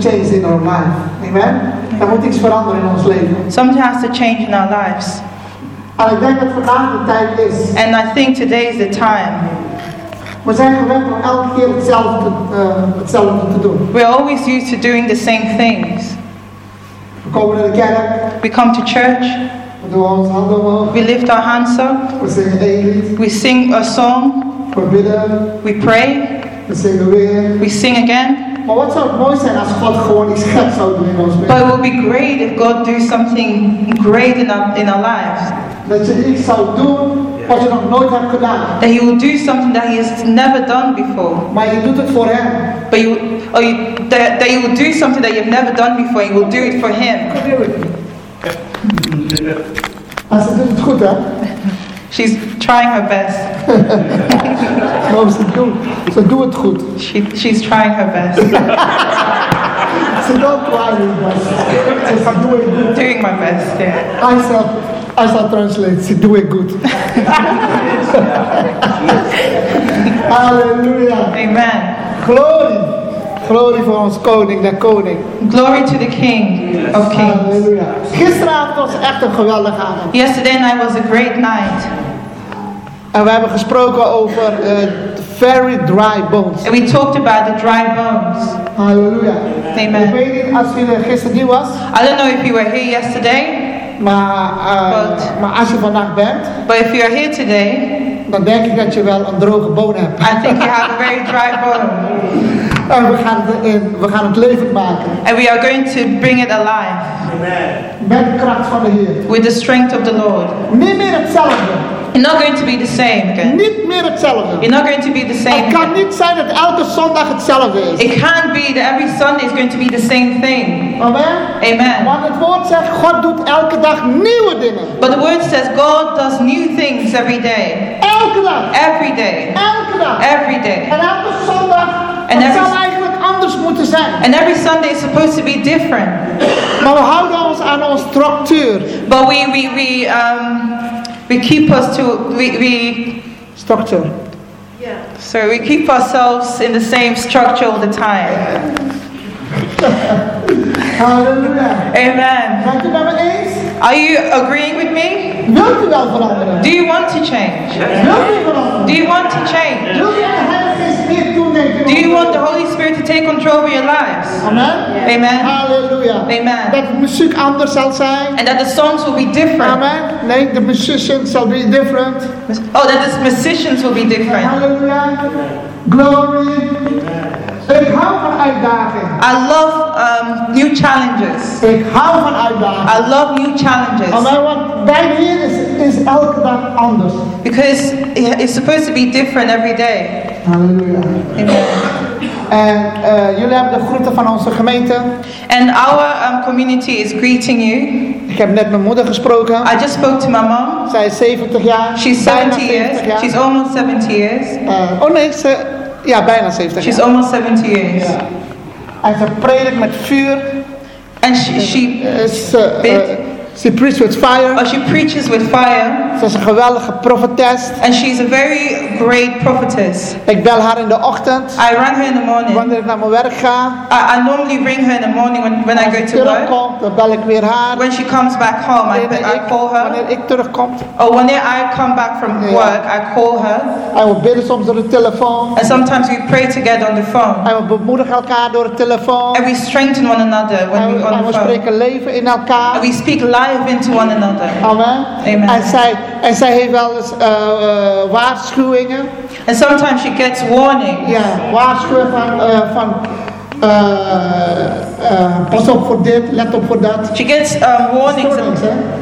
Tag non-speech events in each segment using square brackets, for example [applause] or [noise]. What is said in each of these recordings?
change in our life. Amen? Er moet iets veranderen in ons leven. Something has to change in our lives. En ik denk dat vandaag de tijd is. And I think today is the time. We zijn gewend om elke keer hetzelfde, uh, hetzelfde te doen. We're always used to doing the same things. We komen naar de kerk. We come to church. We doen onze handen omhoog. We lift our hands up. We zingen één lied. We sing a song. We bidden. We pray. We zingen weer. We sing again. Maar wat zou het mooi zijn als God gewoon iets geks zou doen in ons But it leven? would be great if God do something great in our, in our lives. Dat je iets zou doen wat je nog nooit hebt gedaan. That He will do something that He has never done before. Maar je doet het voor Hem. But you, or you, that, that you will do something that you've never done before. You will do it for Him. En ze doet het goed, hè? She's trying her best. [laughs] Nou, ze doet, ze doet het goed. She, she's trying her best. [laughs] Ze doet try her best. Ze doet het goed. Doing my best. Yeah. I shall, I shall translate. Ze doet het goed. Halleluja. Amen. Glorie. Glorie voor ons koning, de koning. Glory to the King of Kings. Halleluja. Gisteravond was echt een geweldige avond. Yesterday night was a great night. En we hebben gesproken over eh, very dry bones. And we talked about the dry bones. Halleluja. Ik Amen. weet niet als je er gisteren niet was, I don't know if you were here yesterday, maar, Wat? maar als je vandaag bent, but if you're here today, dan denk ik dat je wel een droge boon hebt. I think you have a very dry bone. [laughs] En we gaan het, in, we gaan het levend maken. And we are going to bring it alive Met de kracht van de Heer. with the strength of the Lord. Niet meer hetzelfde. You're not going to be the same again. Niet meer hetzelfde. You're not going to be the same Het kan niet zijn dat elke zondag hetzelfde is. It can't be that every Sunday is going to be the same thing. Amen. Amen. Want het woord zegt, God doet elke dag nieuwe dingen. But the word says God does new things every day. Elke dag. Every day. Elke dag. Every day. En elke zondag, En het every- eigenlijk anders moeten zijn. And every Sunday is supposed to be different. Maar we houden ons aan onze structuur. But we, we, we, um, we keep us to, we, we, Structuur. so we keep ourselves in the same structure all the time. [laughs] Halleluja. Amen. Bent u met me eens? Are you agreeing with me? Wilt u wel veranderen? Do you want to change? Wilt u veranderen? Do you want to change? Wilt u aan de Heilige Geest meer toenemen? Do you want the Holy Spirit to take control of your lives? Amen. Amen. Hallelujah. Amen. Dat de muziek anders zal zijn. And that the songs will be different. Amen. Nee, de musicians zal be different. Oh, that the musicians will be different. Halleluja. Glory. Ik hou van uitdaging. I love um, new challenges. Ik hou van uitdaging. I love new challenges. Amen. Want bij de is, is elke dag anders. Because it's supposed to be different every day. Halleluja. En eh, jullie hebben de groeten van onze gemeente. And our um, community is greeting you. Ik heb net mijn moeder gesproken. I just spoke to my mom. Zij is 70 jaar. She's bijna 70 years. 70 jaar. She's almost 70 years. Eh, oh nee, ze, ja, bijna 70 She's jaar. almost 70 years. Ja. En ze predikt met vuur. And she, she, Eh, Bid. ze preaches with fire. oh, she preaches with fire. Ze is een geweldige profetes. And she's a very great prophetess. Ik bel haar in de ochtend. I run her in the morning. Wanneer ik naar mijn werk ga. I, I normally ring her in the morning when, when I go to work. terugkom, dan bel ik weer haar. When she comes back home, I, Wanneer I call her. wanneer ik terugkom. Oh, or when I come back from work, I call her. En we bidden soms door de telefoon. And sometimes we pray together on the phone. En we bemoedigen elkaar door de telefoon. And we strengthen one another when En we, en on the phone. We spreken leven in elkaar. And we speak life into one another. Amen. Amen. En, zij, en zij heeft wel eens eh, eh, waarschuwingen. And sometimes she gets warnings. Ja, waarschuwingen van, eh, van eh, eh, pas op voor dit, let op voor dat. She gets um, warnings.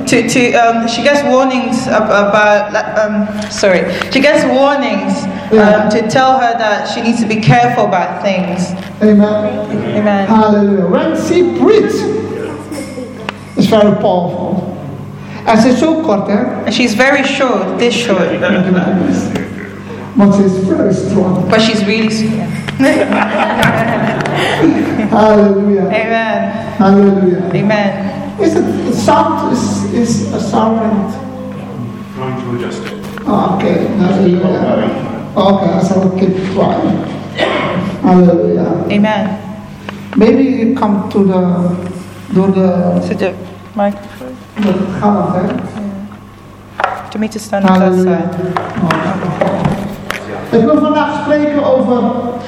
To, to, um, she gets warnings about, um, sorry, she gets warnings Yeah. um, to tell her that she needs to be careful about things. Amen. Amen. Hallelujah. When she preach, it's very powerful. En ze is zo kort. And she's very short, this short, Want ze is very strong. but she's really strong. [laughs] Hallelujah. Amen. Hallelujah. Amen. Is it sound is is a sound? Trying to adjust it. Oh, okay. Hallelujah. Okay, I shall keep quiet. Hallelujah. Amen. Maybe you come to the, door the, the the gallant, hè? Do you me to stand on that Halleluja. side? Ik wil vandaag spreken over,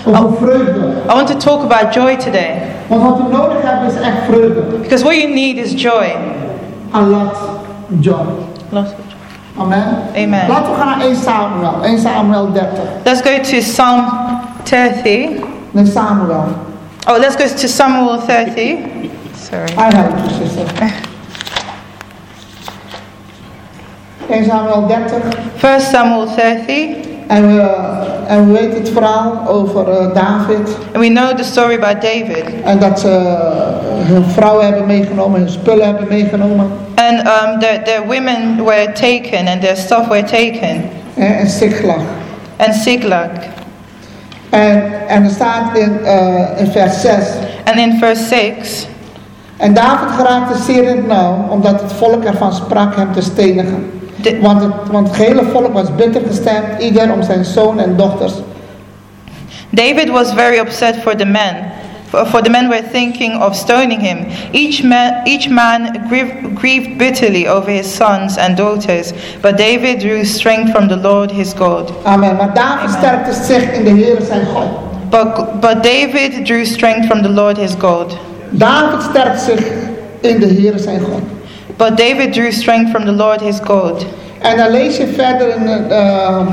over vreugde. I want to talk about joy today. Want wat we nodig hebben is echt vreugde. Because what you need is joy. A lot joy. Lots of joy. Amen. Amen. Laten we gaan naar 1 Samuel. 1 Samuel 30. Let's go to Psalm 30. Nee, Samuel. Oh, let's go to Samuel 30. Sorry. I help you, sister. 1 Samuel 30. First Samuel 30. En we, en we weten het verhaal over eh, David. And we know the story about David. En dat ze eh, hun vrouw hebben meegenomen, hun spullen hebben meegenomen. And um, the, the women were taken and their stuff were taken. En, en Siklag. And Siglag. En, en er staat in, eh, in vers 6. And in verse 6. En David geraakte zeer in het nauw, omdat het volk ervan sprak hem te stenigen. Want het, want het hele volk was bitter gestemd, ieder om zijn zoon en dochters. David was very upset for the men, for, for the men were thinking of stoning him. Each man, each man grieved, grieved bitterly over his sons and daughters, but David drew strength from the Lord his God. Amen. Maar David sterkte zich in de Heer zijn God. But, but David drew strength from the Lord his God. David sterkt zich in de Heer zijn God. But David drew strength from the Lord his God. En dan lees je verder in, eh,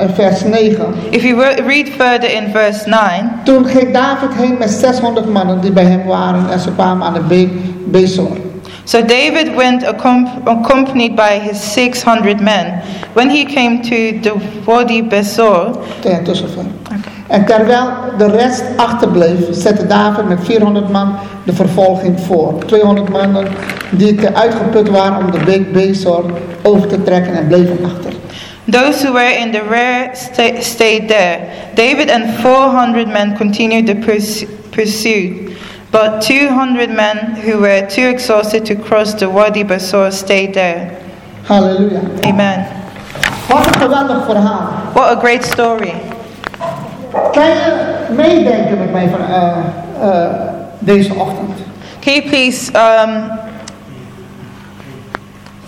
in vers 9. If you re- read further in verse 9, Toen ging David heen met 600 mannen die bij hem waren en ze kwamen aan de beek Bezor. so David went accom- accompanied by his 600 men. When he came to the Wadi Besor, Ten tussenver. En terwijl de rest achterbleef, zette David met 400 man de vervolging voor. 200 mannen die te uitgeput waren om de beek Bezor over te trekken en bleven achter. Those who were in the rear sta- stayed there. David and 400 men continued the purs- pursuit, but 200 men who were too exhausted to cross the Wadi Basor stayed there. Halleluja. Amen. Wat een geweldig verhaal. What a great story. Kan je meedenken met mij van eh, eh, deze ochtend? Can you please um,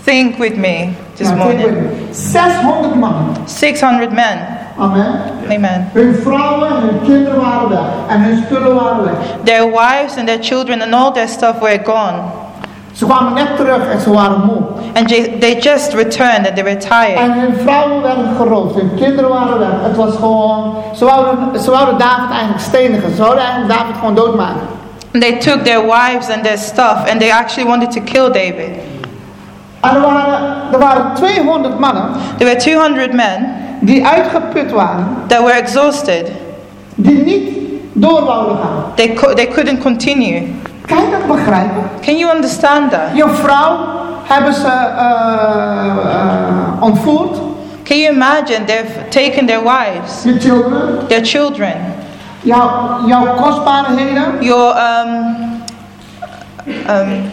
think with me this kijk morning? maar. 600 mannen. 600 men. Amen. Amen. Hun vrouwen en hun kinderen waren weg. En hun spullen waren weg. Their wives and their children and all their stuff were gone. Ze kwamen net terug en ze waren moe. And they just returned and they were tired. En hun vrouwen werden geroofd, hun kinderen waren weg. Het was gewoon, ze wouden, ze wouden David eigenlijk stenigen. Ze wouden eigenlijk David gewoon doodmaken. And they took their wives and their stuff and they actually wanted to kill David. En er waren, er waren 200 mannen There were 200 men die uitgeput waren, that were exhausted. die niet door wouden gaan. They, co- they couldn't continue. Kan je dat begrijpen? Can you understand that? Je vrouw hebben ze eh, eh, ontvoerd, Can you imagine they've taken their wives, je children, their children, jouw, jouw kostbaarheden, your um, um,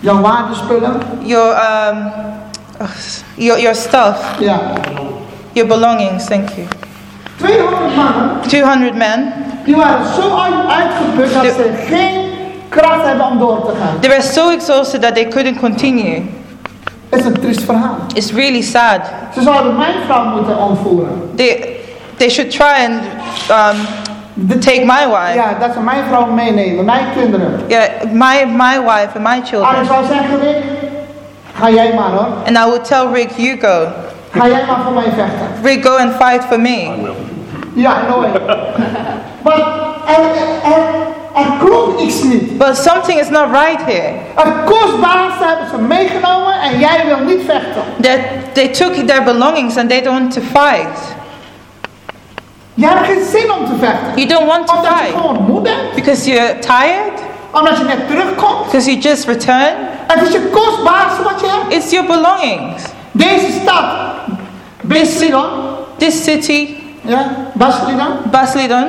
jouw waardespullen. your um, your your stuff, Ja. your belongings. Thank you. 200 mannen, 200 men. die waren zo uit- uitgeput dat ze geen kracht hebben om door te gaan. They were so exhausted that they couldn't continue. Het is een triest verhaal. It's really sad. Ze zouden mijn vrouw moeten ontvoeren. They they should try and um, take my wife. Ja, dat ze mijn vrouw meenemen, mijn kinderen. Yeah, my my wife and my En ik children. zou zeggen, Rick, ga jij maar hoor. And I would tell Rick, you go. Ga jij maar voor mij vechten. Rick, go and fight for me. Ja, nooit. [laughs] Maar er, er, er klopt iets niet. But something is not right here. Het kostbaarste hebben ze meegenomen en jij wil niet vechten. That they took their belongings and they don't want to fight. Je hebt geen zin om te vechten. You don't want to Omdat je fight gewoon moe bent. because you're tired, Omdat je net terugkomt. because you just returned. Het is je kostbaarste wat je hebt. It's your belongings. Deze stad. Basilidan. This city, Ja. Basildon,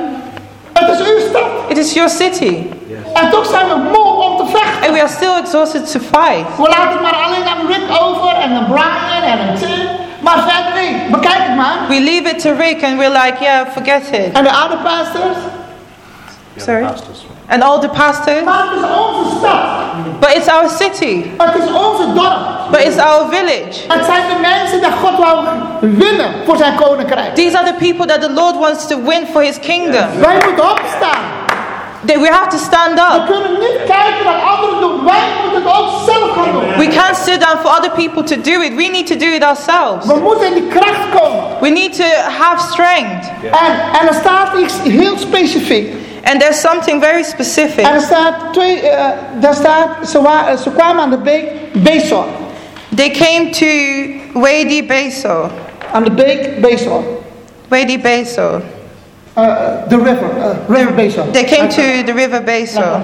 Het is uw stad. it is your city. En toch zijn we moe om te vechten. And we are still exhausted to fight. We laten het maar alleen aan Rick over en aan Brian en aan Tim. Maar verder niet. Bekijk het maar. We leave it to Rick and we're like, yeah, forget it. En de other pastors. Sorry? Pastors. And all the pastors. Maar het is onze stad. But it's our city. Het is onze dorp. But it's our village. Het zijn de mensen die God wou winnen voor zijn koninkrijk. These are the people that the Lord wants to win for his kingdom. Wij moeten opstaan. That we have to stand We up. kunnen niet kijken wat anderen doen. Wij moeten het ook zelf gaan doen. We can't sit down for other people to do it. We need to do it ourselves. We moeten in die kracht komen. We need to have strength. En, en er staat iets heel specifiek. And there's something very specific. Er staat twee, eh, daar staat, ze, wa- ze kwamen aan de beek Bezor. They came to Wadi Besor. Aan de beek Bezor. Wadi Besor. Eh, the river, eh, river Bezor. They came to the river Besor.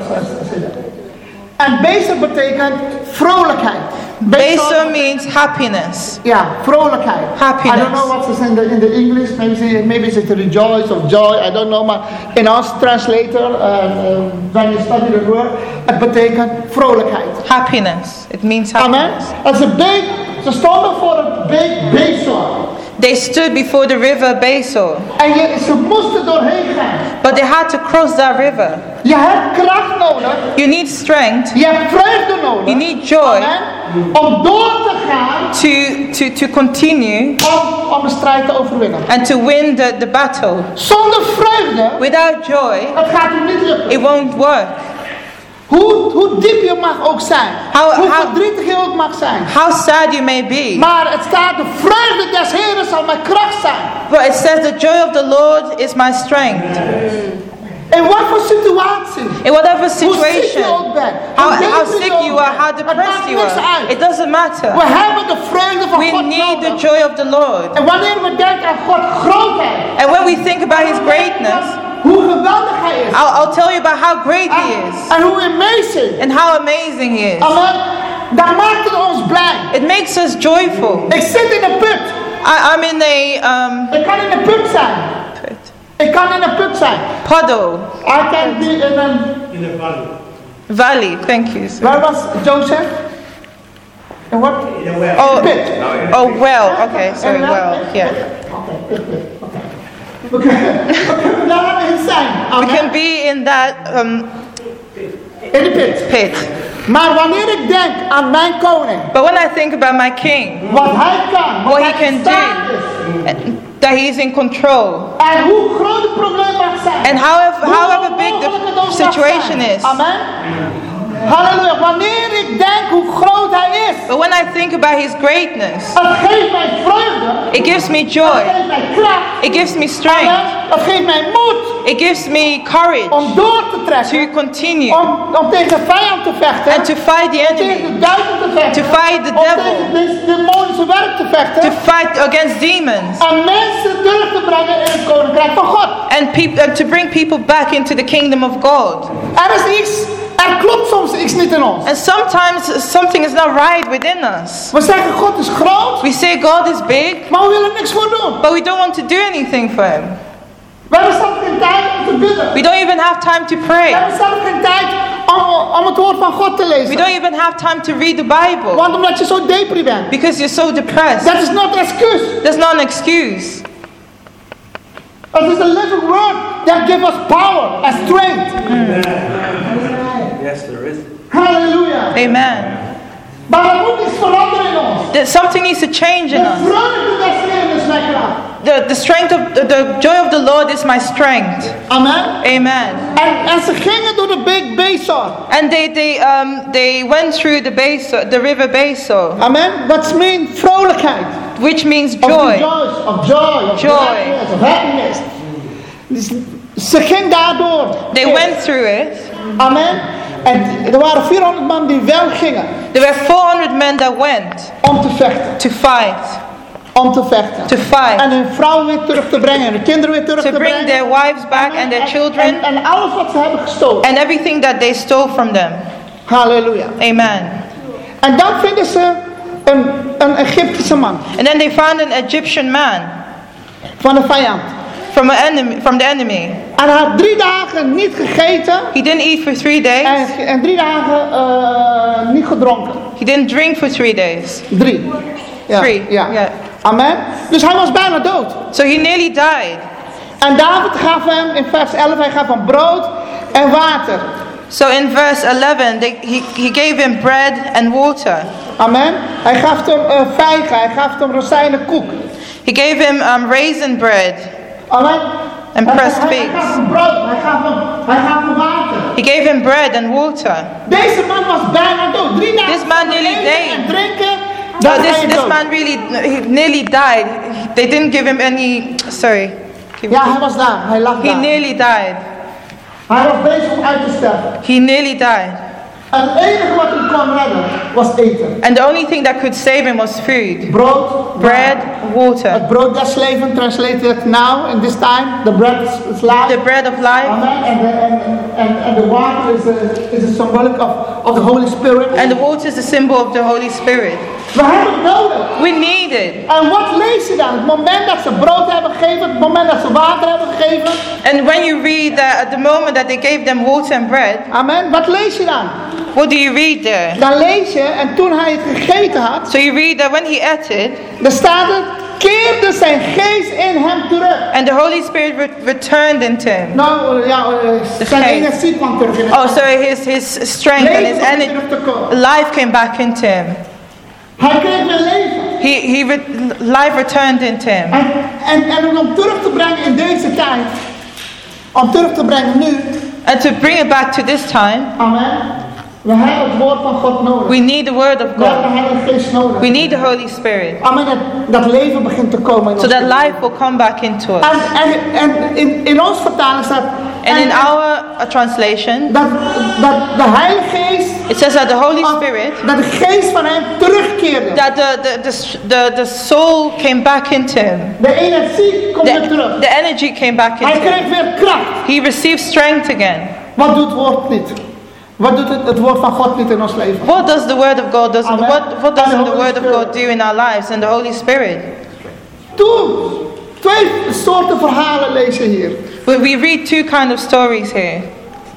En Bezor betekent vrolijkheid. Besor means happiness. Yeah, vrolijkheid. Happiness. I don't know what is in the in the English. Maybe maybe it's to rejoice or joy. I don't know. Maar in ons translator, uh, uh, when you study the word, het betekent vrolijkheid. Happiness. It means Amen. happiness. Het is een beek. Ze stonden voor het beek Bezor. They stood before the river Besor. En je, ze moesten doorheen gaan. But they had to cross that river. Je hebt kracht nodig. You need strength. Je hebt vreugde nodig. You need joy Amen. Om door te gaan. to, to, to continue Om, om de strijd te overwinnen. and to win the, the battle. Zonder vreugde. Without joy, Het gaat u niet lukken. it won't work. Hoe, hoe diep je mag ook zijn. How- hoe how- verdrietig je ook mag zijn. How sad you may be. Maar het staat, de vreugde des Heren zal mijn kracht zijn. But it says the joy of the Lord is my strength. In wat voor situatie. In whatever situation, how, how sick you are, how depressed you are, it doesn't matter. We hebben de vreugde van We God need the joy of the Lord. En wanneer we denken aan Gods grootheid. And when we think about His greatness, Hoe geweldig Hij is. I'll, I'll tell you about how great He is en hoe amazing. and how amazing He is. Amen. Dan maakt het ons blij. It makes us joyful. Ik zit in een put. I, I'm in a um, Ik kan in put zijn. Ik kan in een put zijn. puddle, I can be in een... In the valley. valley. Thank you. sir. Waar was Joseph? En wat? In a well. Oh, Pit. oh, well. Okay, sorry, well, yeah. We kunnen, we kunnen daarin. We can be in that um, In de pit. pit. Maar wanneer ik denk aan mijn koning, But when I think about my King, wat hij kan, wat What hij he can in staat is, that He is in control, en hoe groot het probleem mag zijn, and however, however big the situation is. Amen. Halleluja. Wanneer ik denk hoe groot hij is, But when I think about His greatness, het geeft mij vreugde, it gives me het joy, geeft mij kracht, it gives me strength, het geeft mij moed it gives me courage om door te trekken, to continue om, om tegen de vijand te vechten, and to fight the om tegen enemy, de duivel te vechten, to fight the om devil. tegen deze demonische werk te vechten, to fight against demons, en mensen terug te brengen in het koninkrijk van God. and, and to bring people back into the kingdom of God. Er is iets, er klopt soms iets niet in ons. And sometimes something is not right within us. We zeggen God is groot, We say God is big, maar we willen niks voor doen. but we don't want to do anything for Him. We hebben zelf geen tijd om te bidden. We don't even have time to We pray. hebben zelf geen tijd om, om het woord van God te We don't even have time to read the Bible Want omdat je zo depri bent. because you're so depressed. Dat is not excuus. That's not an excuse. Het is a living word that gives us power and strength. Yes, there is. Halleluja. Amen. Maar moet iets veranderen in ons. That something needs to change in us. vreugde des Heeren is mijn kracht. The, the strength of the, the joy of the Lord is my strength. Amen. Amen. En, en ze gingen door de beek Bezor. And they they um they went through the Besor, the river Besor, Amen. What's mean vrolijkheid. which means Of joy. rejoice, of joy, of Joy. gladness, of happiness. Dus ze ging daardoor. They went through it. Amen. En er waren 400 man die wel gingen There were 400 men that went om te vechten. to fight, Om te vechten. to fight, En hun vrouwen weer terug te brengen. En hun kinderen weer terug to te bring their wives back and their children En, en alles wat ze hebben gestolen. and everything that they stole from them. Halleluja. Amen. En dan vinden ze een, een Egyptische man. And then they found an Egyptian man Van de vijand. From an enemy from the enemy. En hij had drie dagen niet gegeten. He didn't eat for three days. En, en drie dagen eh, niet gedronken. He didn't drink for three days. Drie. Ja, Three, Ja. ja. Amen. Dus hij was bijna dood. So he nearly died. En David gaf hem in vers 11, hij gaf hem brood en water. So in verse 11, they, he, he gave him bread and water. Amen. Hij gaf hem uh, vijgen, hij gaf hem rozijnenkoek. He gave him um, raisin bread. Amen. En Hij- pressed figs. gaf hem brood, hij gaf hem, hij gaf hem water. He gave him bread and water. Deze man was bijna dood. Drie dagen This man nearly died. No, this, this man really he nearly died. They didn't give him any. Sorry. Ja, hij was daar. Hij lag He nearly died. Hij was uit te. He nearly died. En het enige wat hem kon redden was eten. And the only thing that could save him was food Brood, bread, water. Het brood des levens, translated now in this time. The bread is life. The bread of life. Amen. And the, and, and, and the water is a, is a symbolic of, of the Holy Spirit. And the water is the symbol of the Holy Spirit. We hebben het nodig. We need it. En wat lees je dan? Het moment dat ze brood hebben gegeven, het moment dat ze water hebben gegeven. And when you read that at the moment that they gave them water and bread, Amen. Wat lees je dan? What do you read there? Dan lees je, en toen hij het gegeten had, So you read that when he ate it, dan staat het, keerde zijn geest in hem terug. and the Holy Spirit re- returned into him. Nou, ja, eh, zijn energie kwam terug in hem. Oh, so his, his strength and his energy, terug te komen. life came back into him. Hij kreeg weer leven. He, he re- life returned into him. En, en, en om terug te brengen in deze tijd, om terug te brengen nu, And to bring it back to this time, amen, we hebben het woord van God nodig. we need the word of We hebben de God. Heilige Geest nodig. We need the Holy Spirit. Amen, dat, leven begint te komen in So ons that leven. life will come back into us. En, en, en in, in ons vertaling staat, And en- in our uh, translation, dat, dat de Heilige Geest, it says that the Holy Spirit, dat de geest van hem terugkeerde. that the, the, the, the, the soul came back into him. De energie komt weer The, terug. the energy came back Hij into him. kreeg weer kracht. He received strength again. Wat doet woord niet? Wat doet het, het woord van God niet in ons leven? What does the word of God does? Amen. What what does the word of God do in our lives and the Holy Spirit? Toen, twee soorten verhalen lezen hier. We, we read two kind of stories here.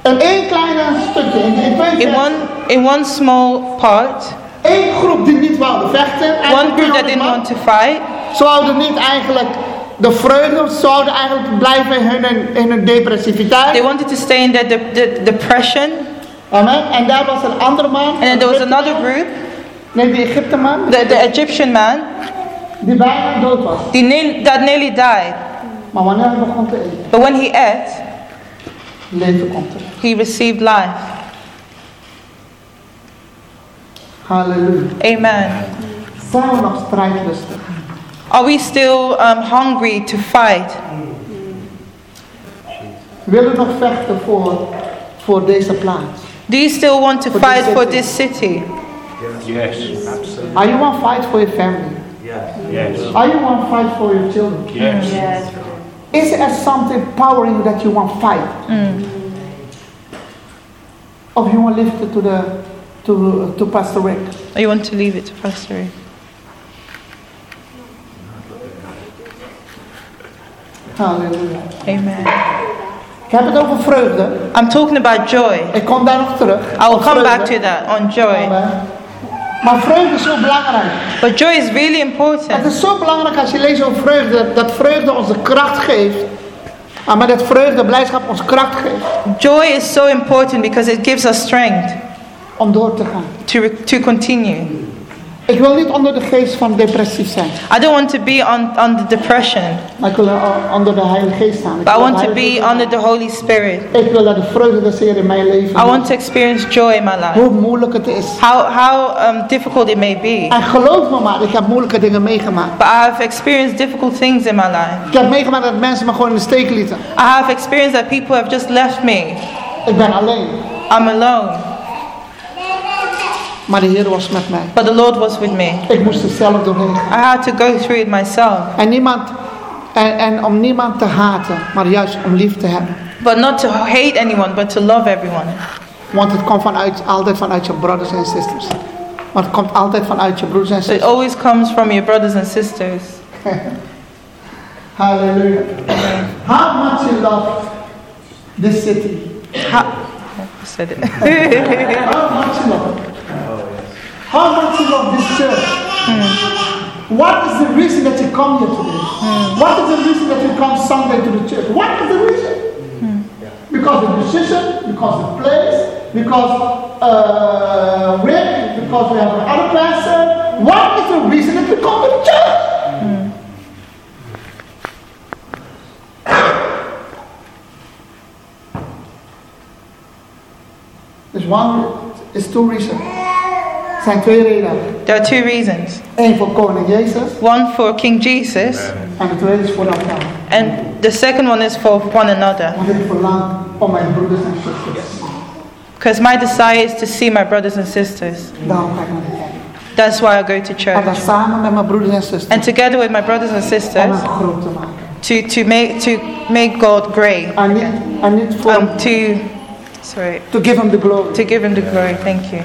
En één kleine stukje, in, in twee In one in one small part, Eén groep die niet wilde vechten. one group that 200 didn't want to fight. Ze wouden niet eigenlijk de vreugde, ze wouden eigenlijk blijven in hun, in hun depressiviteit. They wanted to stay in their de- de- depression. Amen. En daar was andere man. And then there was another group, Nee, die Egypte man. the, the Egyptian man, Die bijna dood was. the near, that nearly died. Maar wanneer hij begon te eten, But when he ate, leven komt er. he received life. Hallelujah. Amen. Zijn we nog strijdlustig? Are we still um, hungry to fight? Willen we nog vechten voor, voor deze plaats? Do you still want to For this fight for this city? Yes. Absolutely. Are you want to fight for your family? Yes. yes. Are you want to fight for your children? Yes. yes. Is there something powering that you want to fight? Mm. Or you want to lift it to the to to Pastor Rick? Or you want to leave it to Pastor Rick? Halleluja. Amen. Ik heb het over vreugde. I'm talking about joy. Ik kom daar nog terug. I will come back to that on joy. Amen. Maar vreugde is zo belangrijk. But joy is really Het important. is zo belangrijk als je leest over vreugde, dat vreugde ons de kracht geeft. Ah, maar dat vreugde, blijdschap ons kracht geeft Joy is so important because it gives us strength om door te gaan. to, to continue. Ik wil niet onder de geest van depressief zijn, I don't want to be on, under depression, maar ik wil onder de Heilige Geest staan. But I want to be under the Holy Spirit. Ik wil dat de vreugde des Heer in mijn leven I want to experience joy in my life. Hoe moeilijk het is. How, how um, difficult it may be. En geloof me maar, ik heb moeilijke dingen meegemaakt. But I have experienced difficult things in my life. Ik heb meegemaakt dat mensen me gewoon in de steek lieten. I have experienced that people have just left me. Ik ben alleen. I'm alone. Maar de Heer was met mij. But the Lord was with me. Ik moest er zelf doorheen gaan. I had to go through it myself. En, niemand, en, en om niemand te haten, maar juist om lief te hebben. But not to hate anyone, but to love everyone. Want het komt vanuit, altijd vanuit je brothers en sisters. Maar het komt altijd vanuit je broers en So it always comes from your brothers and sisters. [laughs] Hallelujah. How much you love this city. How, I said it. How much you love it. How much you love this church. Hmm. What is the reason that you come here today? Hmm. What is the reason that you come Sunday to the church? What is the reason? Hmm. Because of the decision, because of the place, because uh, because we have another pastor. What is the reason that you come to the church? There's one, it's two reasons. Er zijn twee redenen. There are two reasons. Eén voor koning Jezus One for King Jesus, en de tweede is voor elkaar. and the second one is for one another. Want ik verlang om mijn broeders en zusters. Because my desire is to see my brothers and sisters. Daarom ga ik naar de kerk. That's why I go to church. samen met mijn broeders en zusters. And together with my brothers and sisters, hem groot te maken. to, to, make, to make God great. En niet, en niet voor Um, to, sorry, to give him the glory. to give him the glory. Thank you.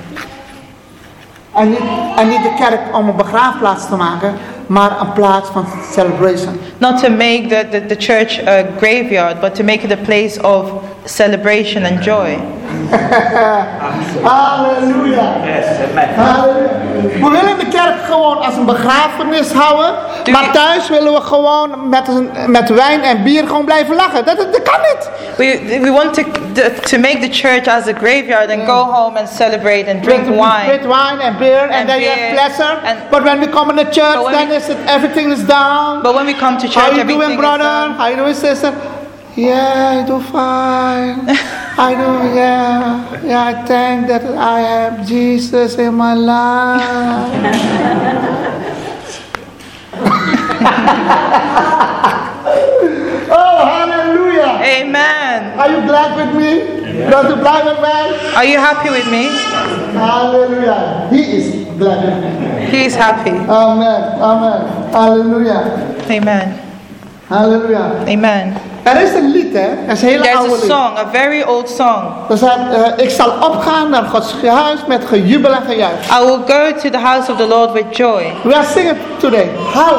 En niet, en niet de kerk om een begraafplaats te maken, maar een plaats van celebration. Not to make the, the, the church a graveyard, but to make it a place of celebration and joy. [laughs] Halleluja. Yes. Halleluja. We willen de kerk gewoon als een begrafenis houden, maar thuis willen we gewoon met, met wijn en bier gewoon blijven lachen. Dat, dat, kan niet. We, we want to, to make the church as a graveyard and go home and celebrate and drink With, wine. with wine and beer and, And then you have pleasure. And- but when we come in the church, then we- is it, everything is down. But when we come to How church, you everything doing, brother? How you doing, sister? Yeah, I do fine. [laughs] I do, yeah. Yeah, I thank that I have Jesus in my life. [laughs] oh, hallelujah. Amen. Are you glad with me? Bent u blij met mij? Are you happy with me? Hallelujah. He is glad with me. He is happy. Amen. Amen. Hallelujah. Amen. Hallelujah. Amen. Er is een lied, hè? Er is een hele There's oude a lied. song, a very old song. Er staat, eh, ik zal opgaan naar Gods huis met gejubel en gejuich. I will go to the house of the Lord with joy. We are singing today. How?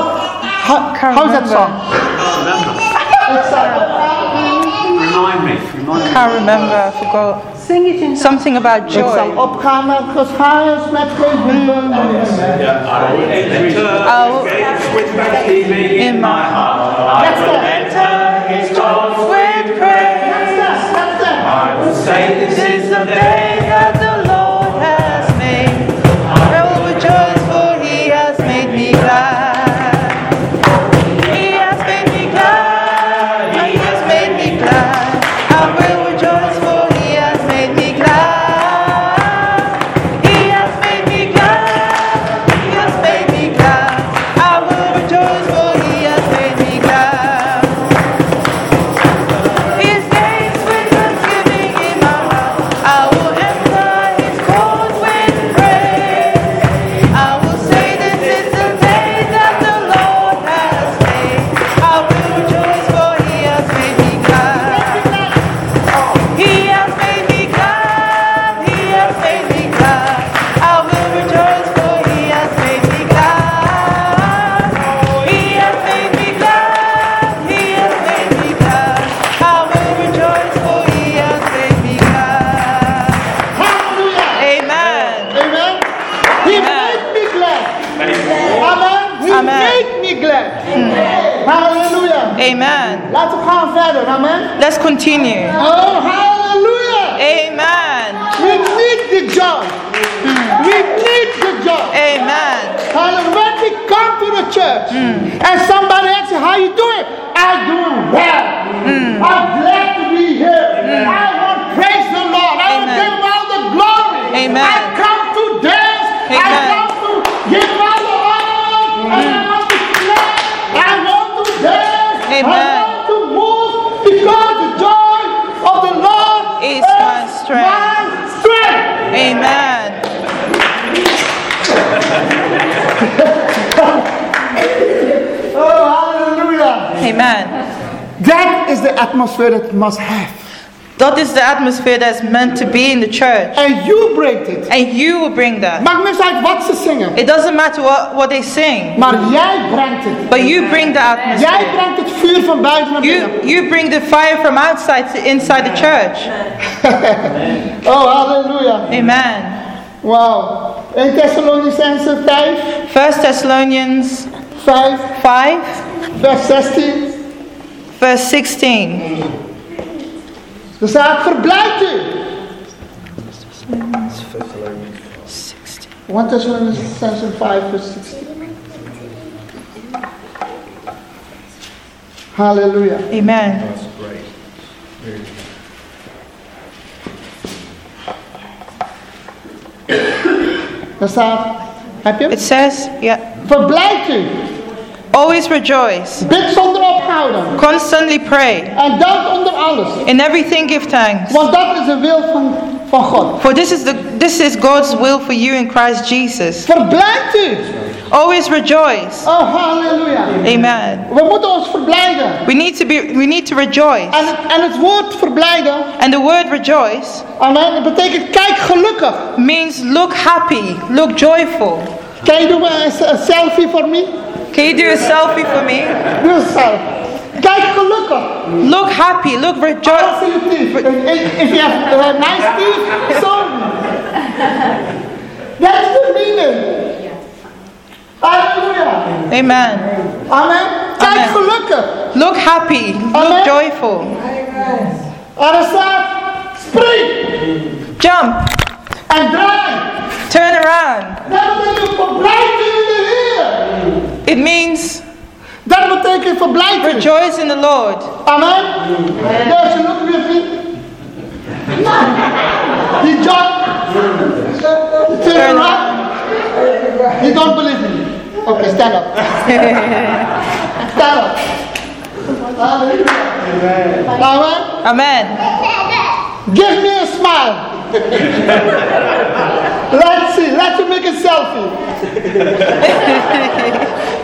How, Can't how is that remember. song? Ik zal opgaan. Remind me. Remind me. Can't remember, I forgot. Sing it in Something about Ik zal joy. opgaan naar Gods huis met gejubel en gejuich. I'll With thanksgiving in my heart Next one. enter courts with praise. That's that, that's that. I will say this This is the day that must have. That is the atmosphere that's meant to be in the church. And you bring it. And you will bring that. Maakt niet uit wat ze zingen. It doesn't matter what, what they sing, Maar jij brengt het. but you bring the Jij atmosphere. brengt het vuur van buiten naar binnen. You, you bring the fire from outside to inside the church. [laughs] Oh, hallelujah. Amen. Wauw. 1 Thessalonicenzen 5, 1 Thessalonians 5, 5, vers 16. verse 16. Er staat, verblijft u. 1 Thessalonians 5 vers 16. Halleluja. Amen. It says, yeah, Verblijft u. always rejoice, Bid zonder ophouden. constantly pray, En dank onder alles. in everything give thanks. Want dat is de wil van, van God. For this is the this is God's will for you in Christ Jesus. Verblijft u. Always rejoice. Oh, hallelujah. Amen. We moeten ons verblijden. We need to be we need to rejoice. En het, en het woord verblijden, And the word rejoice amen, dat betekent kijk gelukkig. means look happy, look joyful. Can you do een, een selfie for me? Can you do a selfie for me? Doe een selfie. Gelukkig. Look happy, look I rejoice. see your teeth. If, you have uh, nice teeth, me. That's the meaning. Halleluja. Amen. Amen. Amen. gelukkig. Look happy, Amen. look joyful. En er staat, spring Jump, en draai. turn around. Dat betekent verblijf u in de Heer. It means Dat betekent verblijf u. rejoice in the Lord. Amen. There's you look with me. He jumped. Turn around. You don't believe me. Okay, stand up. [laughs] Stand up. Hallelujah. Amen. Eh? Amen. Give me a smile. [laughs] Let's see. Let's make a selfie. [laughs]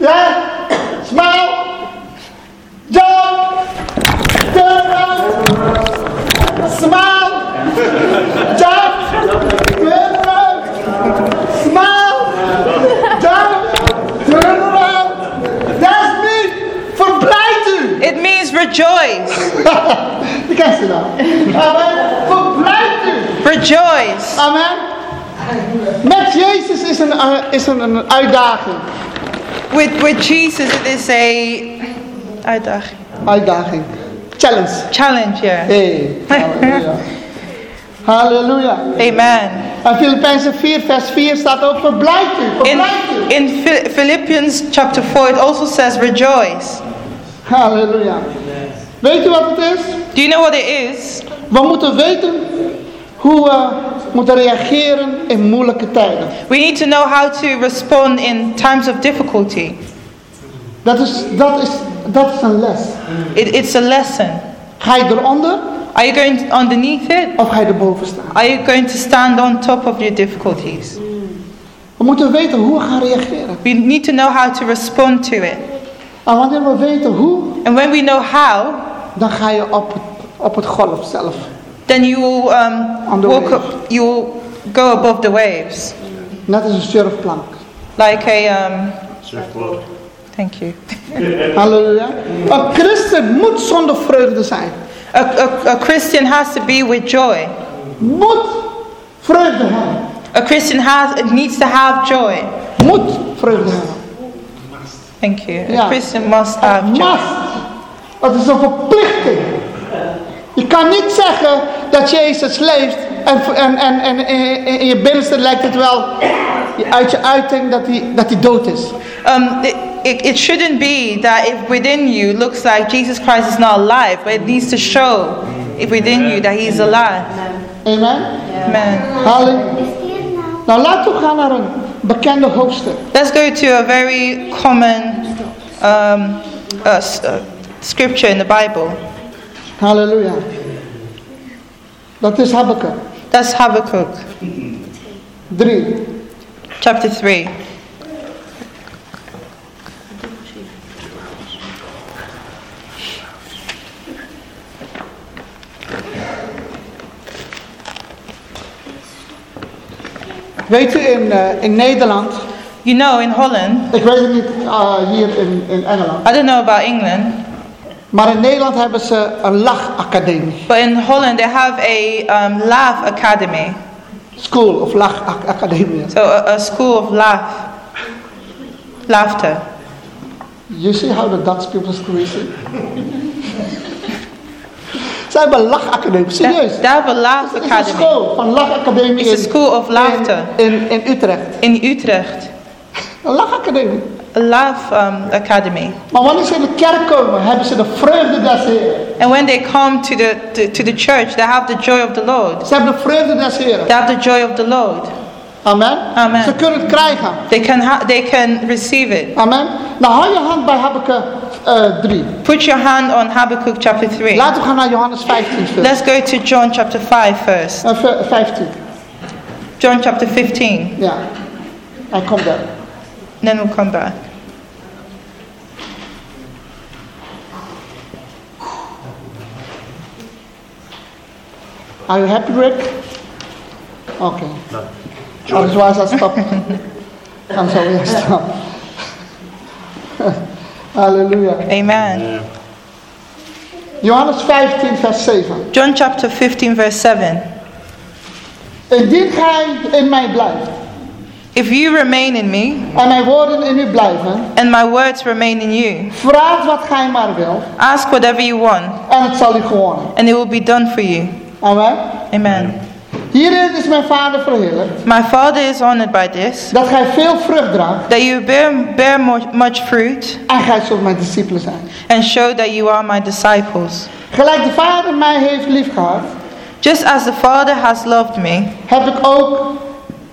yeah. Smile. Jump. Turn around. Smile. Jump. Turn around. Smile. Jump. Turn around. That's me. Verblijft u. It means rejoice. Je kent ze dan. Amen. Verblijft u. Rejoice. Amen. Met Jezus is een, uh, is een, een uitdaging. With with Jesus it is a uitdaging. Uitdaging. Challenge. Challenge, yeah. Hey. hallelujah. Halleluja. Amen. En Filippenzen 4 vers 4 staat ook verblijft u. In, Verblijft u. in Philippians chapter 4, it also says rejoice. Hallelujah. Weet u wat het is? Do you know what it is? We moeten weten hoe we moeten reageren in moeilijke tijden. We need to know how to respond in times of difficulty. Dat is, dat is, dat is een les. It, it's a lesson. Ga je eronder Are you going underneath it? of ga je erboven staan? Are you going to stand on top of your difficulties? We moeten weten hoe we gaan reageren. We need to know how to respond to it. En wanneer we weten hoe, And when we know how, dan ga je op, op het golf zelf. Then you will um, On the walk wave. up, you will go above the waves. Net als een surfplank. Like a, um, thank you. [laughs] Halleluja. Een christen moet zonder vreugde zijn. A, a, a Christian has to be with joy. Moet vreugde hebben. A Christian has, it needs to have joy. Moet vreugde hebben. Thank you. Ja. A Christian must have joy. Must. Het is een verplichting. Je kan niet zeggen dat Jezus leeft en, en, en, en in, in je binnenste lijkt het wel uit je uiting dat hij, dat hij dood is. Um, it, it, it shouldn't be that if within you looks like Jesus Christ is not alive, but it needs to show if within you that he is alive. Amen. Amen. Halleluja. Nou laten we gaan naar een bekende hoofdstuk. Let's go to a very common um, uh, uh, scripture in the Bible. Halleluja. Dat is Habakkuk. That's Habakkuk. 3. chapter 3. Weet u, in, eh, in Nederland, You know, in Holland, ik weet het niet eh, hier in, in Engeland, I don't know about England, maar in Nederland hebben ze een lachacademie. but in Holland they have a um, laugh academy. School of lachacademie. So a, a school of laugh, laughter. You see how the Dutch people it? [laughs] Ze hebben een lachacademie, serieus. Have a laugh Het is een academy. school van lachacademie It's a school of laughter in, in, in Utrecht. in Utrecht. Een lachacademie. Laugh um, academy. Maar wanneer ze in de kerk komen, hebben ze de vreugde des Heren. And when they come to the to, to the church, they have the joy of the Lord. Ze hebben de vreugde des Heren. They have the joy of the Lord. Amen. Amen. Ze kunnen het krijgen. They can ha- they can receive it. Amen. Nou, hou je hand bij Habakkuk eh 3. Put your hand on Habakkuk chapter 3. Laten we gaan naar Johannes 15 first. Let's go to John chapter 5 first. V- 15. John chapter 15. Ja. Hij komt daar. Then we'll come back. Are you happy, Rick? Okay. No. Oh, Alles I stop. [laughs] I'm sorry, I stop. [laughs] Hallelujah. Amen. Johannes 15, vers 7. John chapter 15 verse 7. Indien gij in mij blijft If you remain in me en mijn woorden in u blijven, and my words remain in you, vraag wat gij maar wilt ask whatever you want en het zal u gewonnen. and it will be done for you. Amen. Amen. Hierin is mijn vader verheerlijkt, My Father is honored by this, dat gij veel vrucht draagt that you bear, bear much fruit en gij zult mijn discipelen zijn. and show that you are my disciples. Gelijk de vader mij heeft liefgehad, Just as the Father has loved me, heb ik ook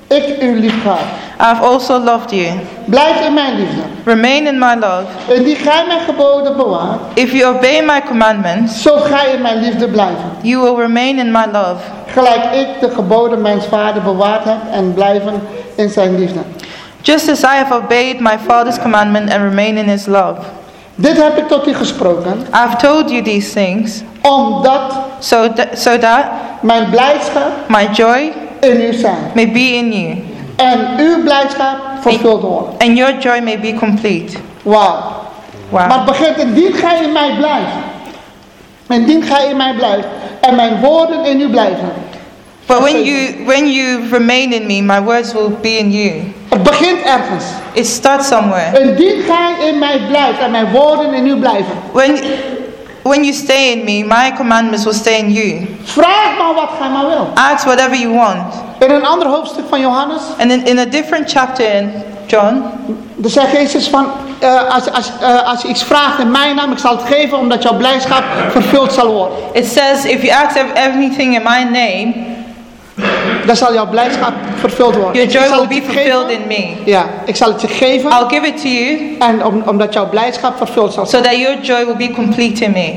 ik u liefgehad. I have also loved you. Blijf in mijn liefde. Remain in my love. Indien gij mijn geboden bewaart, If you obey my commandments, zult gij in mijn liefde blijven. you will remain in my love, Gelijk ik de geboden mijns vader bewaard heb en blijven in zijn liefde. just as I have obeyed my Father's commandment and remain in his love. Dit heb ik tot u gesproken, I have told you these things omdat so, that so that mijn blijdschap my joy in u zijn. may be in you En uw blijdschap vervuld wordt. and your joy may be complete. Wow. Maar Wow. het begint indien gij in mij blijft. Indien gij in mij blijft. En mijn woorden in u blijven. But when you when you remain in me, my words will be in you. Het begint ergens. It starts somewhere. Indien gij in mij blijft en mijn woorden in u blijven. When when you stay in me, my commandments will stay in you. Vraag maar wat gij maar wil. Ask whatever you want. In een ander hoofdstuk van Johannes. And in, in a different chapter in John, Dan zegt Jezus van. eh, als, als, eh, als je iets vraagt in mijn naam. Ik zal het geven omdat jouw blijdschap vervuld zal worden. it says, if you ask everything in my name, Dan zal jouw blijdschap vervuld worden. your joy will be je fulfilled in me. Ja, ik zal het je geven. I'll give it to you En om, omdat jouw blijdschap vervuld zal so zijn. that your joy will be complete in me.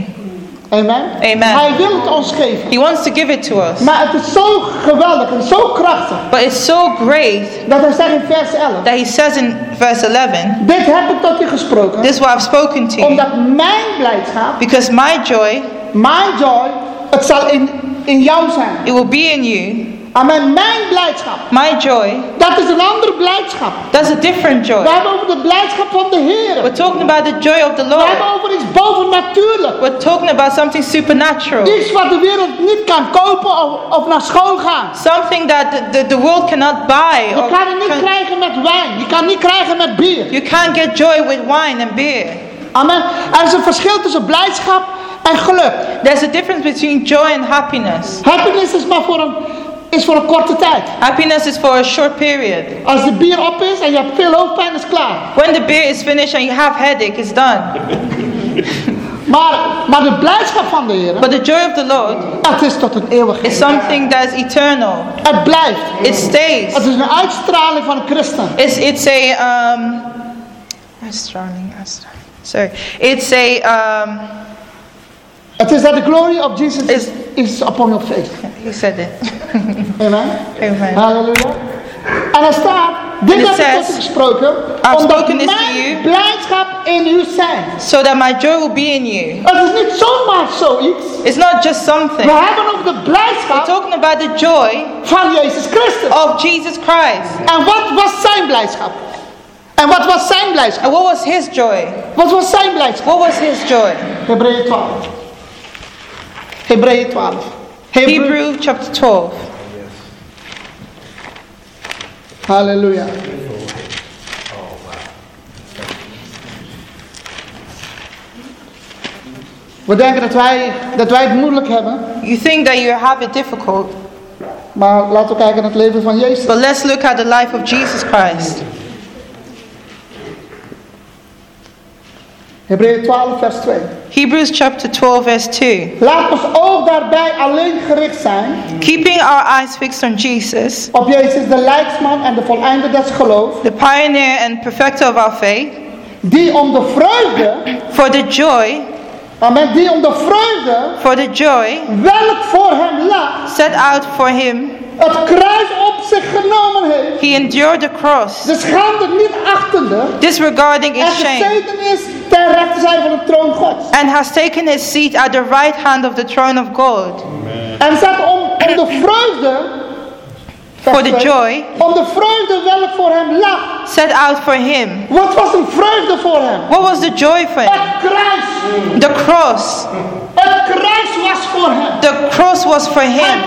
Amen. Amen. Hij wil het ons geven. He wants to give it to us. Maar het is zo geweldig en zo krachtig. But it's so great Dat hij zegt in vers 11. that he says in verse 11, Dit heb ik tot u gesproken. This is what I've spoken to you. Omdat mijn blijdschap, Because my joy, mijn joy, het zal in, in jou zijn. it will be in you. Amen. Mijn blijdschap. My joy, Dat is een andere blijdschap. that's a different We joy. hebben over de blijdschap van de Heer. We're talking about the joy of the We hebben Lord. over iets bovennatuurlijk. We're talking about something supernatural. Iets wat de wereld niet kan kopen of, of naar school gaan. Something that the, the, the world cannot buy. Je Or kan het niet can- krijgen met wijn. Je kan niet krijgen met bier. you can't get joy with wine and beer. Amen. Er is een verschil tussen blijdschap en geluk. There's a difference between joy and happiness. Happiness is maar voor een, is voor een korte tijd. Happiness is for a short period. Als de bier op is en je hebt veel hoofdpijn, is klaar. When the beer is finished and you have headache, it's done. [laughs] Maar, maar de blijdschap van de Heer, But the joy of the Lord het is tot een eeuwigheid. is something that is eternal. Het blijft. It stays. Het is een uitstraling van een christen. It's it's a um. Australian, Australian. Sorry, it's a um. Het is dat de glory of Jesus is, Is- is upon your face. He said it. Amen. Amen. Halleluja. En er staat, dit heb ik tot gesproken, I've omdat to mijn you. blijdschap in u zijn. So that my joy will be in you. Het is niet zomaar zoiets. It's It's not just We something. hebben over de We're talking about the joy van Jezus Christus. of Jesus Christ. En wat was zijn blijdschap? En wat was zijn blijdschap? And what was his joy? Wat was zijn blijdschap? What was his joy? Hebreeën 12. Hebreeën 12. Hebrew chapter 12. Halleluja. We denken dat wij, dat wij het moeilijk hebben. You think that you have it difficult, Maar laten we kijken naar het leven van Jezus. but let's look at the life of Jesus Christ. Hebreeën 12 vers 2. Hebrews chapter 12, verse 2. Laat ons oog daarbij alleen gericht zijn Keeping our eyes fixed on Jesus, op Jezus, de leidsman en de voleinder des geloofs, the pioneer and perfecter of our faith, die om de vreugde, for the joy, amen, die om de vreugde, for the joy welk voor hem lag, set out for him, het kruis op zich genomen heeft, he endured the cross, de schande niet achtende, disregarding en its shame, gezeten is ter rechterzijde van de troon Gods. and has taken his seat at the right hand of the throne of God. En zat om, om de vreugde, For the joy om de vreugde welk voor hem lag. set out for him. Wat was een vreugde voor hem? What was the joy for him? Het kruis. The cross. Het kruis was voor hem. The cross was for him.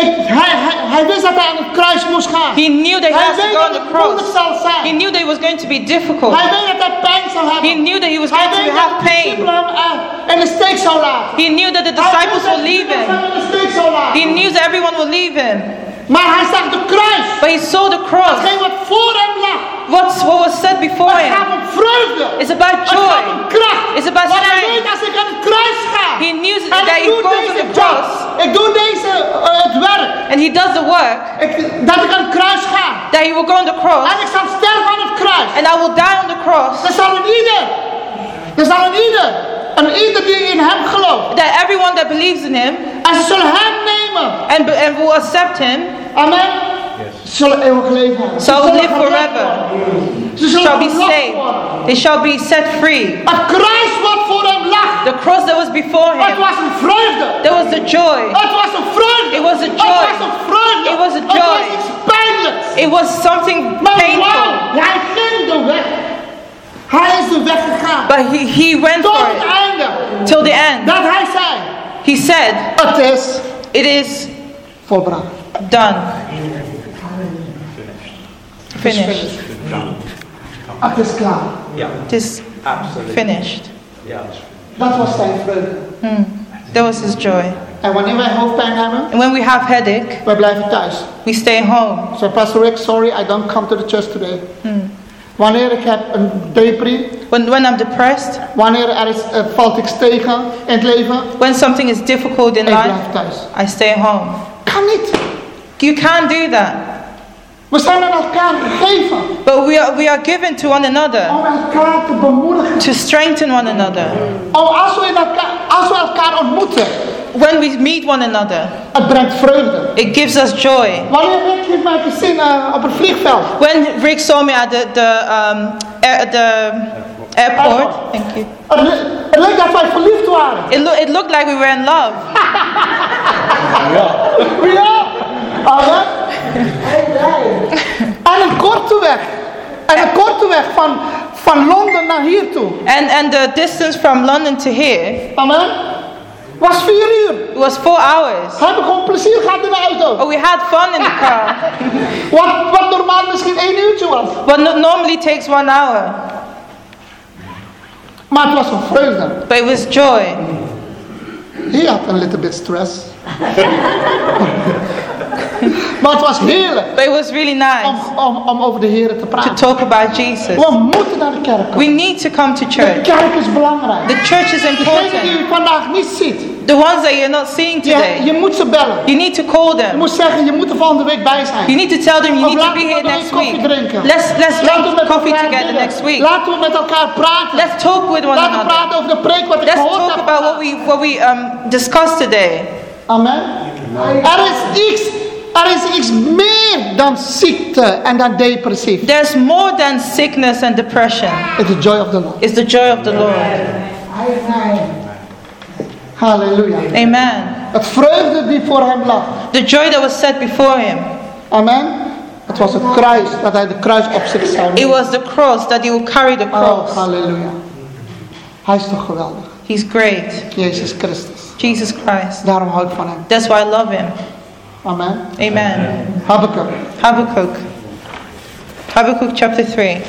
Wist, ik, hij, hij, hij wist dat hij aan het kruis moest gaan. He knew that he Hij has to go on the cross. zal He knew that it was going to be difficult. Hij weet dat hij pijn zal He knew that he was Hij going to have pain. discipelen hem in de steek zou laten. He knew that the disciples would leave him. hem in de steek zou laten. He knew that everyone would leave him. Maar hij zag de kruis. But he saw the cross. Hetgeen wat voor hem lag. What's, what was said before Het him? gaat om vreugde. It's about Het gaat joy. om kracht. It's about Want hij strength. weet als ik aan het kruis ga. He knew that he goes deze the cross. Ik doe deze, het werk. And he does the work. Ik, dat ik aan het kruis ga. That he will go on the cross. En ik zal sterven aan het kruis. And I will die on the cross. Er zal een ieder. Er zal een ieder. Een ieder die in hem gelooft. That everyone that believes in him En ze zullen hem nemen. And, and will accept him Amen. Ze zullen eeuwig leven shall live forever. worden. Ze zullen Shall be verlost saved. They shall be set free. Het kruis wat voor hem lag. The cross that was before Het him. was een vreugde. There was the joy. Het was een vreugde. It was a Het joy. was een vreugde. It was a Het joy. was iets pijnlijks. It was something painful. wauw, hij ging de weg. Hij is de weg gegaan. But he, he went Tot for het it einde. till the end. Dat hij zei. He said, Het is It is volbracht. done. Finished. Het is klaar. It is finished. Dat was zijn vreugde. That was his joy. En wanneer wij hoofdpijn hebben, And when we have headache, wij blijven thuis. we stay home. So Pastor Rick, sorry, I don't come to the church today. Hmm. Wanneer ik heb een depri, When, when I'm depressed, wanneer er is, eh, valt iets tegen in het leven, when something is difficult in ik life, thuis. I stay home. Kan niet. You can't do that. We zijn aan elkaar gegeven But we are, we are given to one another om elkaar te bemoedigen. to strengthen one another. Om als we, elkaar, als we elkaar ontmoeten, When we meet one another, het brengt vreugde. it gives us joy. Wanneer Rick heeft mij gezien eh, op het vliegveld. When Rick saw me at the, the, um, air, the airport, Airport. thank you. Het, leek dat wij verliefd waren. It, loo- it looked like we were in love. Ja. Amen. En een korte weg. En een korte weg van, van Londen naar hier toe. And, and the distance from London to here, Amen. Was vier uur. it was four hours. We hebben gewoon plezier gehad in de auto. Oh, we had fun in the [laughs] car. Wat, wat normaal misschien één uurtje was. What no- normally takes one hour. Maar het was een vreugde. But it was joy. He had a little bit stress. [laughs] [laughs] maar het was heerlijk But it was really nice om, om, om over de Heer te to praten. talk about Jesus. We moeten naar de kerk We komen. need to come to De church. kerk is belangrijk. The church is Degene die important. u vandaag niet ziet. The ones that you're not seeing Je, today, je moet ze bellen. you need to call Je them. moet zeggen, je moet er volgende week bij You zijn. need to tell them you Of need to laten be we here next week. drinken. Let's let's Laten we drink met coffee elkaar together next week. Laten we met elkaar praten. Let's talk with one Laten we another. praten over de preek wat ik Let's gehoord talk heb. about what we what we um, discussed today. Amen. Er is iets, er is iets meer dan ziekte en dan. There's more than sickness and depression. It's the joy of the Lord. It's the joy of the Lord. Hallelujah. Amen. Het vreugde die voor hem lag. The joy that was set before him. Amen. Het was het kruis, dat hij de kruis op zich zou It was the cross that he will carry the Oh, cross. halleluja. Hij is toch geweldig. He's great. Jezus Christus. Jesus Christ. Daarom hou ik van hem. That's why I love him. Amen. Amen. Habakkuk. Habakkuk. Habakkuk chapter 3.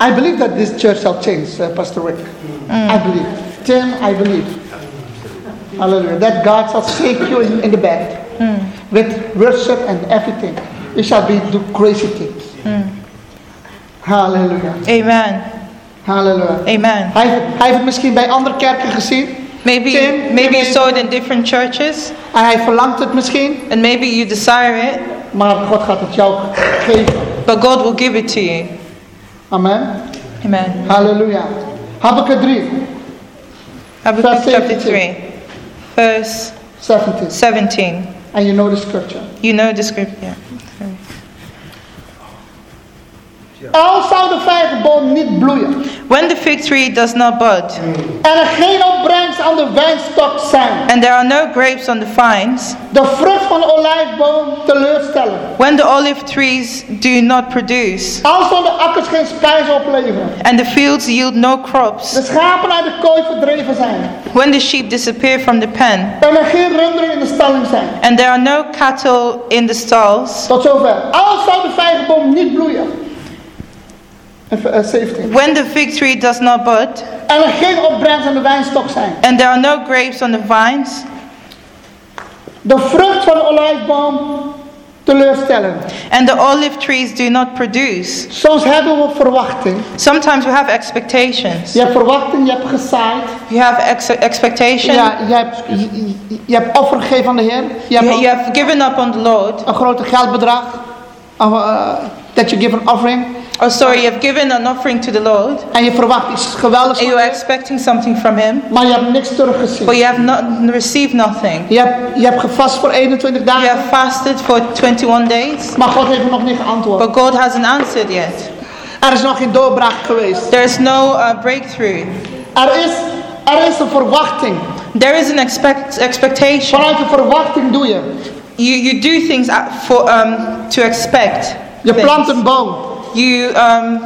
I believe that this church shall change, uh, Pastor Rick. Mm. I believe. Tim, I believe. Hallelujah. That God shall shake you in, in the bed mm. with worship and everything. You shall be do crazy things. Mm. Hallelujah. Amen. Hallelujah. Amen. Hij heeft, het- hij heeft het misschien bij andere kerken gezien. Maybe Tim, maybe you saw it in different churches En hij verlangt het misschien. and maybe you desire it, Maar God gaat het jou geven. but God will give it to you. Amen. Amen. Halleluja. Habakkuk 3, Habakkuk chapter 17. 3, verse 17. 17. And you know the scripture. You know the scripture. Al zou de vijgenboom niet bloeien When the fig tree does not bud, en er geen opbrengst aan de wijnstok zijn, and there are no grapes on the vines, de vrucht van de olijfboom teleurstellen. when the olive trees do not produce, Al zullen de akkers geen spijs opleveren, and the fields yield no crops, de schapen uit de kooi verdreven zijn when the sheep disappear from the pen, en er geen runderen in de stalling zijn. and there are no cattle in the stalls, Tot zover. Al zou de vijgenboom niet bloeien. Even, eh, 17. when the fig tree does not bud, En er geen opbrengst aan de wijnstok zijn. and there are no grapes on the vines, De vrucht van de olijfboom teleurstellen. and the olive trees do not produce. Soms hebben we verwachting. Sometimes we have expectations. Je hebt verwachting, je hebt gezaaid. You have ex- expectation. Ja, je, hebt, je, je- hebt offer gegeven aan de Heer. Je hebt You, you have given up on the Lord. een grote geldbedrag. Of, uh, that you give an offering. Oh, sorry, you have given an offering to the Lord, En je verwacht iets geweldigs and you are expecting something from Him, Maar je hebt niks teruggezien. but you have not received nothing. Je hebt, je hebt gevast voor 21 You have fasted for 21 days, Maar God heeft nog niet geantwoord. but God hasn't answered yet. Er is nog geen doorbraak geweest. There is no uh, breakthrough. Er is, er is een verwachting. There is an expect- expectation. Vanuit de verwachting doe je. You, you do things for, um, to expect. Je plant een boom. You, um,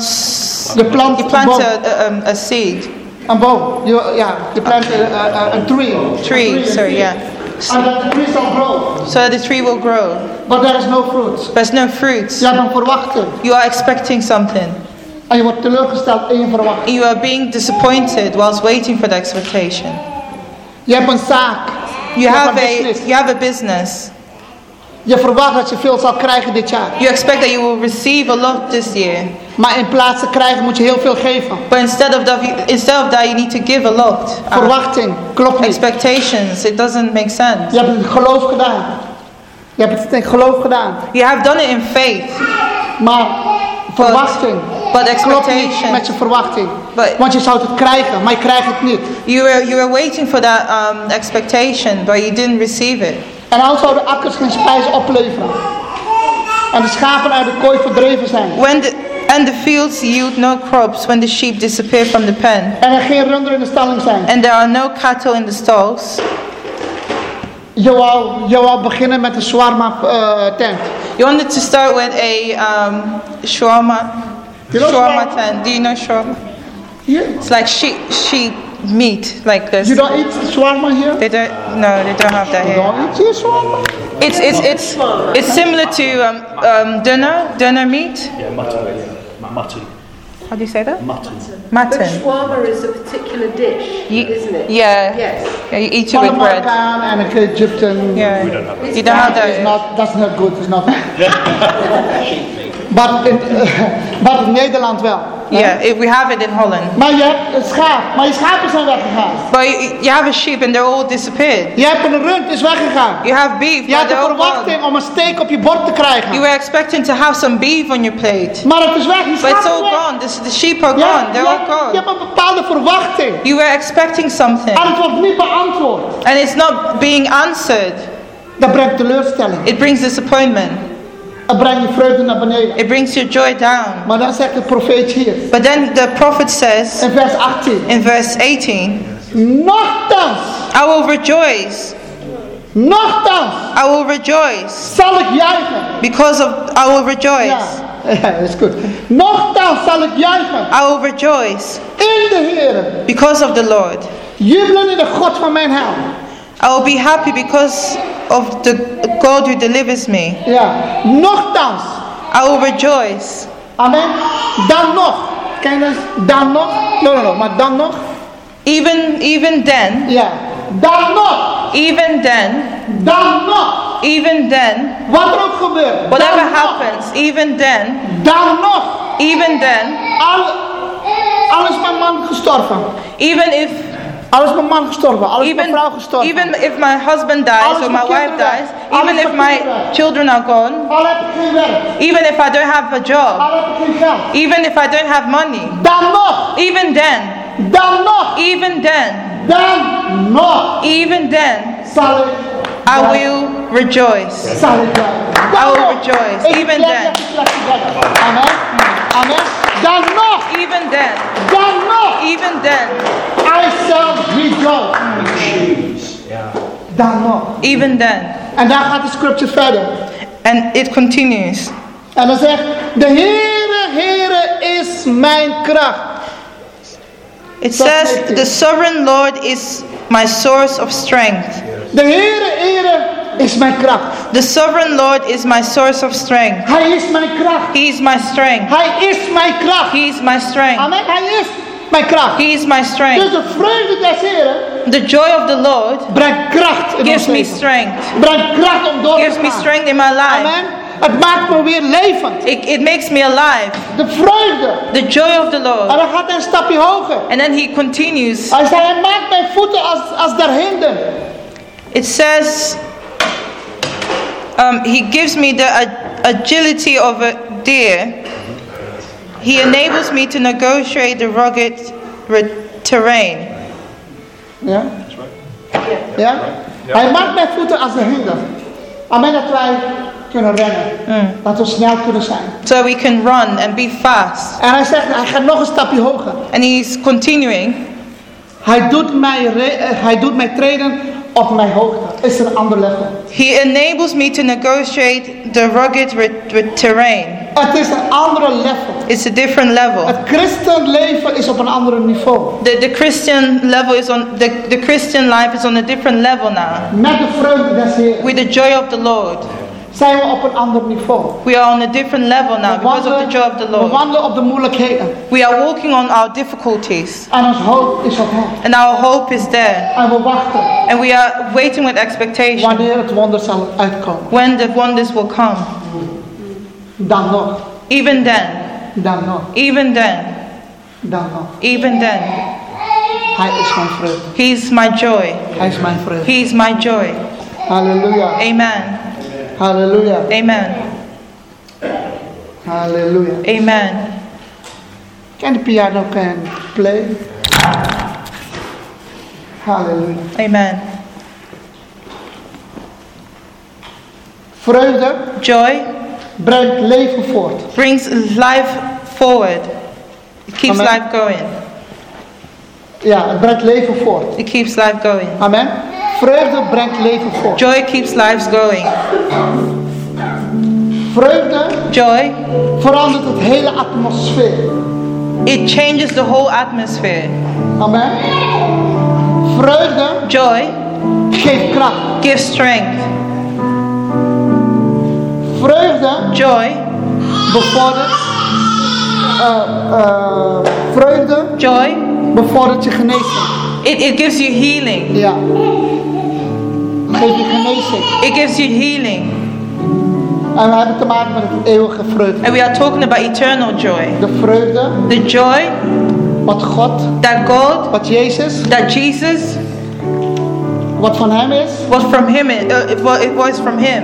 Je plant you plant a, um, a seed. Een boom. Je, ja, je plant een uh, tree. Tree, sorry, yeah. And that tree shall grow. So that the tree will grow. But there is no fruit. There's no fruits. Je hebt een verwachting. You are expecting something. En je wordt teleurgesteld in je verwachting. You are being disappointed whilst waiting for the expectation. Je hebt een zaak. You je hebt have a business. you have a business. Je verwacht dat je veel zal krijgen dit jaar. You expect that you will receive a lot this year. Maar in plaats te krijgen moet je heel veel geven. But instead of that, instead of that, you need to give a lot. Uh, Verwachting. Klopt niet. expectations. It doesn't make sense. Je hebt het geloof gedaan. Je hebt het in geloof gedaan. You have done it in faith, Maar verwachting. but Klopt niet expectation. met je verwachting. But- Want je zou het krijgen, maar je krijgt het niet. You were you were waiting for that um, expectation, but you didn't receive it. En dan zouden akkers geen spijs opleveren. En de schapen uit de kooi verdreven zijn. When the and the fields yield no crops when the sheep disappear from the pen, En er geen runderen in de stalling zijn. and there are no cattle in the stalls. Je wou, je wou beginnen met een shawarma eh, tent. You wanted to start with a um, shawarma, You know shawarma tent. Do you know shawarma? You, It's like sheep sheep meat, like this. you don't eat shawarma here? They don't. No, they don't have that You here. don't eat shawarma? It's it's it's it's similar to um, um, doner doner meat. Yeah, mutton. Yeah. Mutton. How do you say that? Mutton. Mutton. But Mutton. shawarma is a particular dish, Ye- isn't it? Yeah. Yes. Yeah, you eat it Van with een bread. Marokkaan en een Egyptian. Yeah. We don't have You don't have It's that. not, that's not good. It's not. [laughs] but, in, [laughs] but in Nederland wel. Yeah, if we have it in Holland. Maar je hebt een schaap, maar je schapen zijn weggegaan. But you, you have a sheep and they're all disappeared. Je hebt een rund, is weggegaan. You have beef, Je had de verwachting gone. om een steak op je bord te You were expecting to have some beef on your plate. Maar het is weg, die But it's all weg. gone. The, the sheep are Ja, gone. They're je, all hebt- je gone. hebt een bepaalde verwachting. You were expecting something. En het wordt niet beantwoord. And it's not being answered. Dat brengt teleurstelling. It brings disappointment. It brings your joy down. Maar dan zegt de profeet hier, But then the prophet says in vers 18. in verse 18, Nochtans, I will rejoice. nochtans I will rejoice. zal ik juichen. Because of, I will rejoice. Ja, ja, [laughs] dat is goed. Nochtans zal ik juichen I will rejoice in de Heer. because of the Lord. Jubelen in de God van mijn hel. I will be happy because of the God who delivers me. Ja, nochtans. I will rejoice. Amen. Dan nog. Ken je? Dan nog? No, no, no. Maar dan nog? Even even then, Ja. Dan nog. even then, Dan nog. even then, Wat er ook gebeurt. whatever dan nog. happens, even then, Dan nog. even then, Al, al is mijn man gestorven. even if Al is mijn man gestorven. Al is mijn even vrouw gestorven. even if my husband dies or my wife weg. dies, even if my weg. children are gone, Al heb ik geen werk. even if I don't have a job, Al heb ik geen geld. even if I don't have money, Dan nog. even then, Dan nog. even then, Dan nog. even then, Zal ik. I will rejoice. Zal ik. I will rejoice. Even then. net een slechte werk. Amen. Amen. Dan nog. Even then, Dan nog. Even then, I shall rejoice. Ja. Dan nog. even then. And daar gaat de scripture verder. And it continues. En dan zegt, de Heere, Heere is mijn kracht. It Stop says, making- The sovereign Lord is my source of strength. De Heere, Heere is mijn kracht. The sovereign Lord is my source of strength. Hij is mijn kracht. He is my strength. Hij is mijn kracht. He is my strength. Amen. Hij is mijn kracht. He is my Dus strength. de vreugde des Heren The joy of the Lord brengt kracht in ons gives me leven. strength. Brengt kracht om door te Gives me strength in my life. Amen. Het maakt me weer levend. It, it makes me alive. De vreugde. The joy of the En Lord. dan gaat hij een stapje hoger. And then he continues. Hij zei, hij maakt mijn voeten als, als der hinden. It says, um, He gives me the ag- agility of a deer. He enables me to negotiate the rugged re- terrain. yeah? Ja? Hij maakt mijn voeten als de hinder. Amen, dat wij kunnen rennen. Dat we snel kunnen zijn. So we can run and be fast. En hij zegt, hij gaat nog een stapje hoger. And he's continuing. Hij doet mij, re- hij doet mij treden op mijn hoogte. Is een ander level. He enables me to negotiate the rugged terrain. Het is een andere level. It's a different level. Het christenleven is op een ander niveau. The, the Christian level is on the, the Christian life is on a different level now. Met de vreugde des Heeren With the joy of the Lord. We op een ander niveau. We are on a different level now because of the joy of the Lord. wandelen op de moeilijkheden. We are walking on our difficulties, En ons hoop is op and our hope is there. En we wachten And we are waiting with expectation wanneer het wonder zal uitkomen. when the wonders will come. Even then, even then, even then, Hij is mijn vreugde. He's my joy. Hij is mijn vreugde. He's my joy. Halleluja. Amen. Halleluja. Amen. Hallelujah. Amen. Can the piano can play? Hallelujah. Amen. Vreugde Joy brengt leven voort. brings life forward. It keeps Amen. life going. Ja, het brengt leven voort. It keeps life going. Amen. Vreugde brengt leven voort. Joy keeps lives going. Vreugde Joy, verandert het hele atmosfeer. it changes the whole atmosphere. Amen. Vreugde Joy geeft kracht. gives strength. Vreugde Joy, bevordert. eh, eh, vreugde joy, bevordert je genezing. It, it gives you healing. Yeah. Geeft je genezing. It gives you healing. En we hebben te maken met het eeuwige vreugde. And we are talking about eternal joy. De vreugde, The joy wat God, that God, wat Jezus, that Jesus wat van Hem is, was from Him, uh, it, was, it was from Him.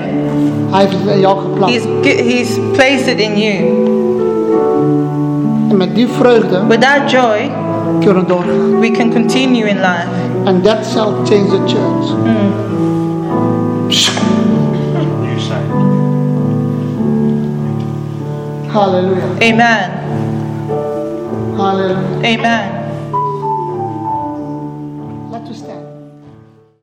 Hij heeft het in jou geplant. He's, he's placed it in you. En met die vreugde With that joy, we can continue in life. And that shall change the church. Hmm. You say. Halleluja. Amen. Hallelujah. Amen.